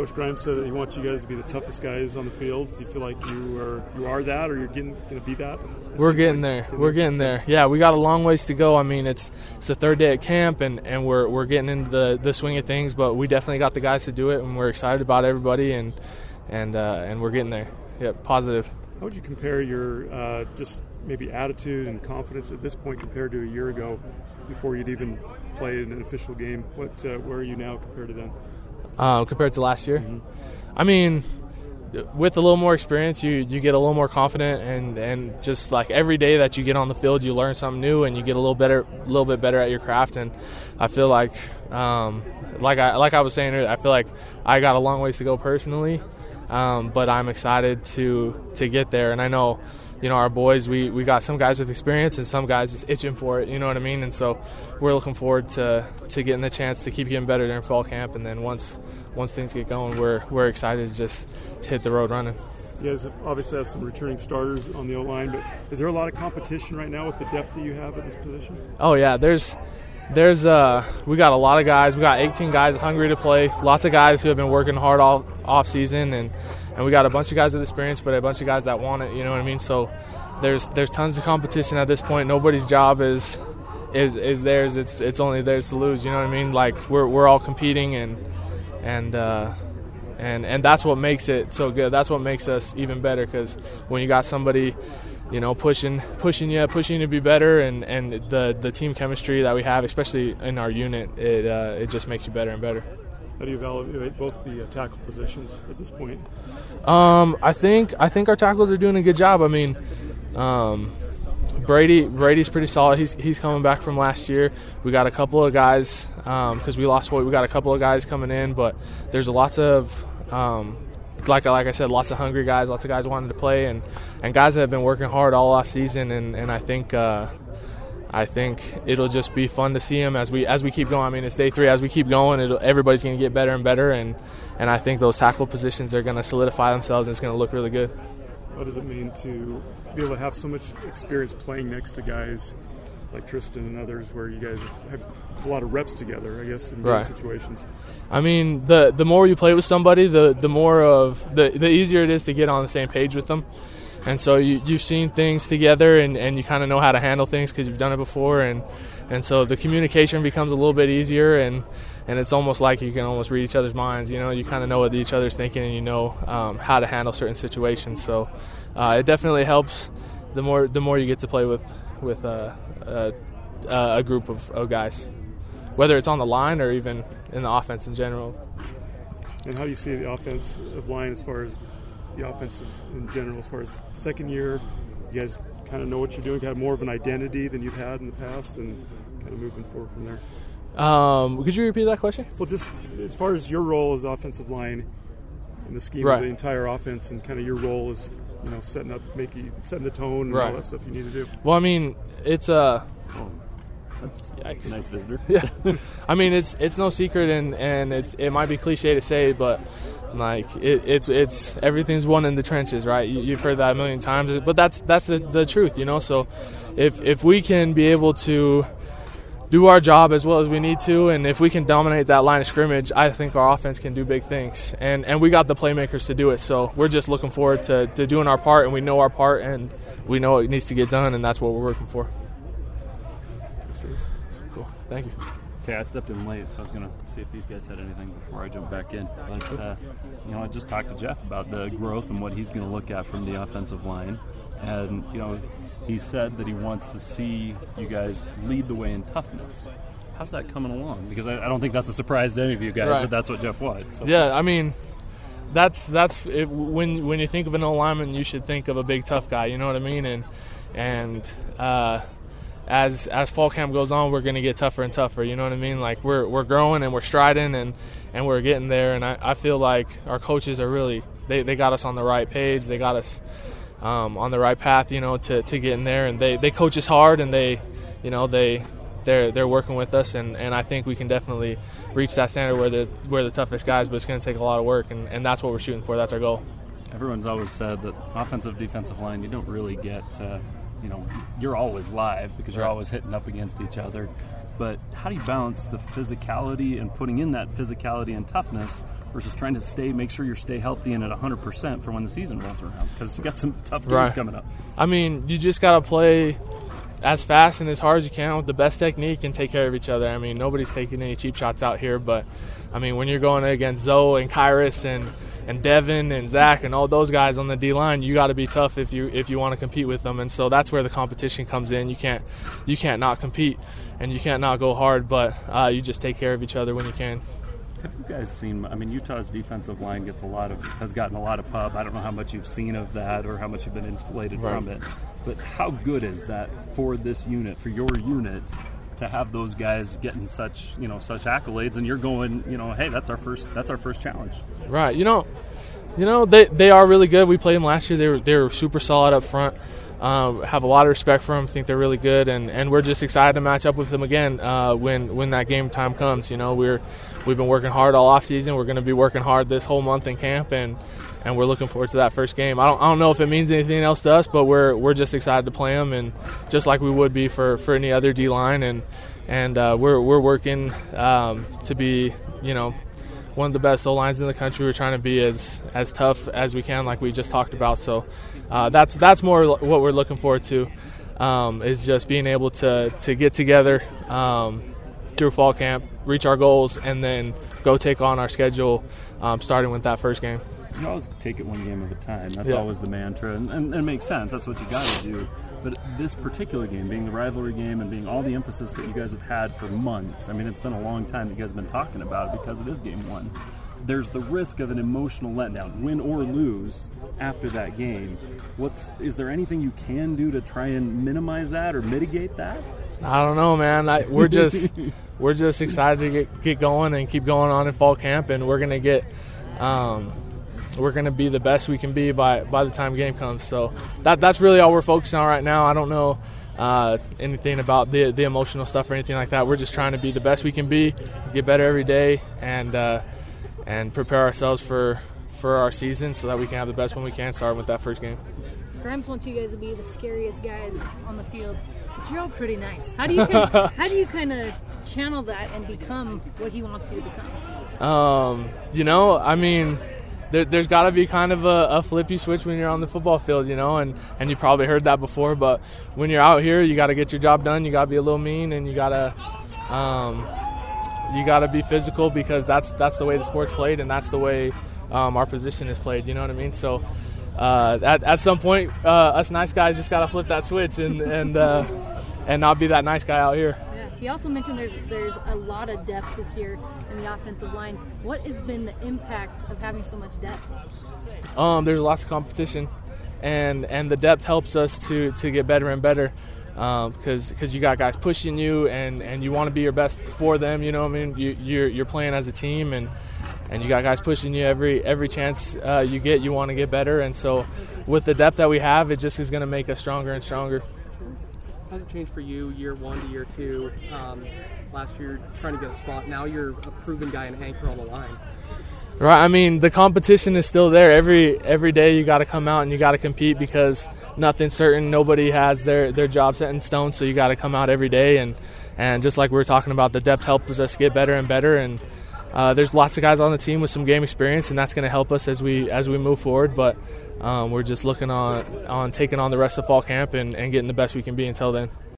Coach Grimes said that he wants you guys to be the toughest guys on the field. Do you feel like you are you are that, or you're getting going to be that? We're getting there. We're getting there. Yeah, we got a long ways to go. I mean, it's it's the third day at camp, and, and we're we're getting into the, the swing of things. But we definitely got the guys to do it, and we're excited about everybody, and and uh, and we're getting there. Yeah, positive. How would you compare your uh, just maybe attitude and confidence at this point compared to a year ago, before you'd even played in an official game? What uh, where are you now compared to then? Uh, compared to last year, mm-hmm. I mean, with a little more experience, you you get a little more confident, and and just like every day that you get on the field, you learn something new, and you get a little better, a little bit better at your craft. And I feel like, um, like I like I was saying, earlier, I feel like I got a long ways to go personally, um, but I'm excited to to get there, and I know. You know, our boys, we, we got some guys with experience and some guys just itching for it, you know what I mean? And so we're looking forward to, to getting the chance to keep getting better during fall camp. And then once once things get going, we're we're excited to just to hit the road running. You guys obviously have some returning starters on the O line, but is there a lot of competition right now with the depth that you have at this position? Oh yeah, there's there's uh we got a lot of guys. We got 18 guys hungry to play. Lots of guys who have been working hard all off season, and and we got a bunch of guys with experience, but a bunch of guys that want it. You know what I mean? So there's there's tons of competition at this point. Nobody's job is is is theirs. It's it's only theirs to lose. You know what I mean? Like we're we're all competing and and uh, and and that's what makes it so good. That's what makes us even better because when you got somebody, you know, pushing pushing you, pushing you to be better, and and the the team chemistry that we have, especially in our unit, it uh, it just makes you better and better. How do you evaluate both the uh, tackle positions at this point? Um, I think I think our tackles are doing a good job. I mean, um, Brady Brady's pretty solid. He's he's coming back from last year. We got a couple of guys because um, we lost weight. We got a couple of guys coming in, but there's lots of um, like like I said, lots of hungry guys, lots of guys wanting to play, and, and guys that have been working hard all off season. And, and I think uh, I think it'll just be fun to see them as we as we keep going. I mean, it's day three. As we keep going, everybody's going to get better and better, and and I think those tackle positions are going to solidify themselves, and it's going to look really good. What does it mean to be able to have so much experience playing next to guys like Tristan and others, where you guys have a lot of reps together, I guess, in right. situations. I mean, the the more you play with somebody, the the more of the the easier it is to get on the same page with them. And so you you've seen things together, and, and you kind of know how to handle things because you've done it before, and and so the communication becomes a little bit easier, and and it's almost like you can almost read each other's minds. You know, you kind of know what each other's thinking, and you know um, how to handle certain situations. So uh, it definitely helps the more the more you get to play with with uh, uh, a group of, of, guys, whether it's on the line or even in the offense in general. And how do you see the offensive line as far as the offensive in general, as far as second year? You guys kind of know what you're doing, have more of an identity than you've had in the past, and kind of moving forward from there. Um, could you repeat that question? Well, just as far as your role as offensive line in the scheme right. of the entire offense, and kind of your role as you know, setting up, making, setting the tone, and right. all that stuff you need to do. Well, I mean, it's a. Uh, oh, that's Yikes. a nice visitor. yeah, I mean, it's it's no secret, and and it's it might be cliche to say, but like it, it's it's everything's won in the trenches, right? You, have heard that a million times, but that's that's the, the truth, you know. So, if if we can be able to do our job as well as we need to, and if we can dominate that line of scrimmage, I think our offense can do big things. And and we got the playmakers to do it. So we're just looking forward to, to doing our part, and we know our part, and we know it needs to get done, and that's what we're working for. Cool. Thank you. Okay, I stepped in late, so I was going to see if these guys had anything before I jump back in. But, uh, you know, I just talked to Jeff about the growth and what he's going to look at from the offensive line. And, you know, he said that he wants to see you guys lead the way in toughness. How's that coming along? Because I, I don't think that's a surprise to any of you guys right. that that's what Jeff wants. So. Yeah, I mean, that's that's it, when when you think of an O lineman, you should think of a big tough guy. You know what I mean? And and uh, as as fall camp goes on, we're gonna get tougher and tougher. You know what I mean? Like we're we're growing and we're striding and and we're getting there. And I, I feel like our coaches are really they, they got us on the right page. They got us um, on the right path, you know, to, to get in there. And they, they coach us hard, and they, you know, they they're they're working with us, and, and I think we can definitely reach that standard where the, we're the toughest guys. But it's going to take a lot of work, and, and that's what we're shooting for. That's our goal. Everyone's always said that offensive defensive line, you don't really get, uh, you know, you're always live because you're right. always hitting up against each other. But how do you balance the physicality and putting in that physicality and toughness versus trying to stay, make sure you stay healthy and at 100% for when the season rolls around? Because you got some tough games Right. coming up. I mean, you just got to play as fast and as hard as you can with the best technique and take care of each other. I mean, nobody's taking any cheap shots out here, but I mean, when you're going against Zoe and Khyiris and and Devin and Zach and all those guys on the D line, you got to be tough if you if you want to compete with them. And so that's where the competition comes in. You can't you can't not compete and you can't not go hard, but uh, you just take care of each other when you can. Have you guys seen? I mean, Utah's defensive line gets a lot of has gotten a lot of pub. I don't know how much you've seen of that or how much you've been insulated Right. from it. But how good is that for this unit, for your unit, to have those guys getting such you know such accolades, and you're going, you know, hey, that's our first that's our first challenge. Right. You know, you know they, they are really good. We played them last year. They were they were super solid up front. Um, have a lot of respect for them. Think they're really good, and, and we're just excited to match up with them again uh, when when that game time comes. You know, we're we've been working hard all off season. We're going to be working hard this whole month in camp, and and we're looking forward to that first game. I don't I don't know if it means anything else to us, but we're we're just excited to play them, and just like we would be for, for any other D line, and and uh, we're we're working um, to be you know one of the best O lines in the country. We're trying to be as as tough as we can, like we just talked about. So uh, that's that's more what we're looking forward to. Um, is just being able to to get together um, through fall camp, reach our goals, and then go take on our schedule, um, starting with that first game. You always take it one game at a time. That's Yeah. always the mantra, and, and, and it makes sense. That's what you got to do. But this particular game, being the rivalry game and being all the emphasis that you guys have had for months, I mean, it's been a long time that you guys have been talking about it because it is game one. There's the risk of an emotional letdown, win or lose, after that game. What's is there anything you can do to try and minimize that or mitigate that? I don't know, man. I, we're just we're just excited to get get going and keep going on in fall camp, and we're gonna get um, we're gonna be the best we can be by by the time game comes. So that that's really all we're focusing on right now. I don't know uh, anything about the the emotional stuff or anything like that. We're just trying to be the best we can be, get better every day, and uh, and prepare ourselves for for our season so that we can have the best one we can. Starting with that first game. Grimes wants you guys to be the scariest guys on the field, but you're all pretty nice. How do you kind how do you kind of channel that and become what he wants you to become? Um, you know, I mean, there, there's got to be kind of a, a flippy switch when you're on the football field, you know, and, and you probably heard that before. But when you're out here, you got to get your job done. You got to be a little mean, and you got to, um, you got to be physical because that's that's the way the sport's played, and that's the way um, our position is played. You know what I mean? So. Uh, at, at some point, uh, us nice guys just got to flip that switch and and uh, and not be that nice guy out here. He also mentioned there's there's a lot of depth this year in the offensive line. What has been the impact of having so much depth? um, there's lots of competition, and and the depth helps us to to get better and better. Because because you got guys pushing you and, and you want to be your best for them. You know what I mean. You you're, you're playing as a team and and you got guys pushing you every every chance uh, you get. You want to get better. And so with the depth that we have, it just is going to make us stronger and stronger. How's it changed for you year one to year two? Um, last year, trying to get a spot. Now you're a proven guy and anchor on the line. Right. I mean, the competition is still there. Every every day you got to come out and you got to compete because nothing's certain. Nobody has their their job set in stone. So you got to come out every day and and just like we were talking about, the depth helps us get better and better. And uh, there's lots of guys on the team with some game experience, and that's going to help us as we as we move forward. But um, we're just looking on on taking on the rest of fall camp and, and getting the best we can be until then.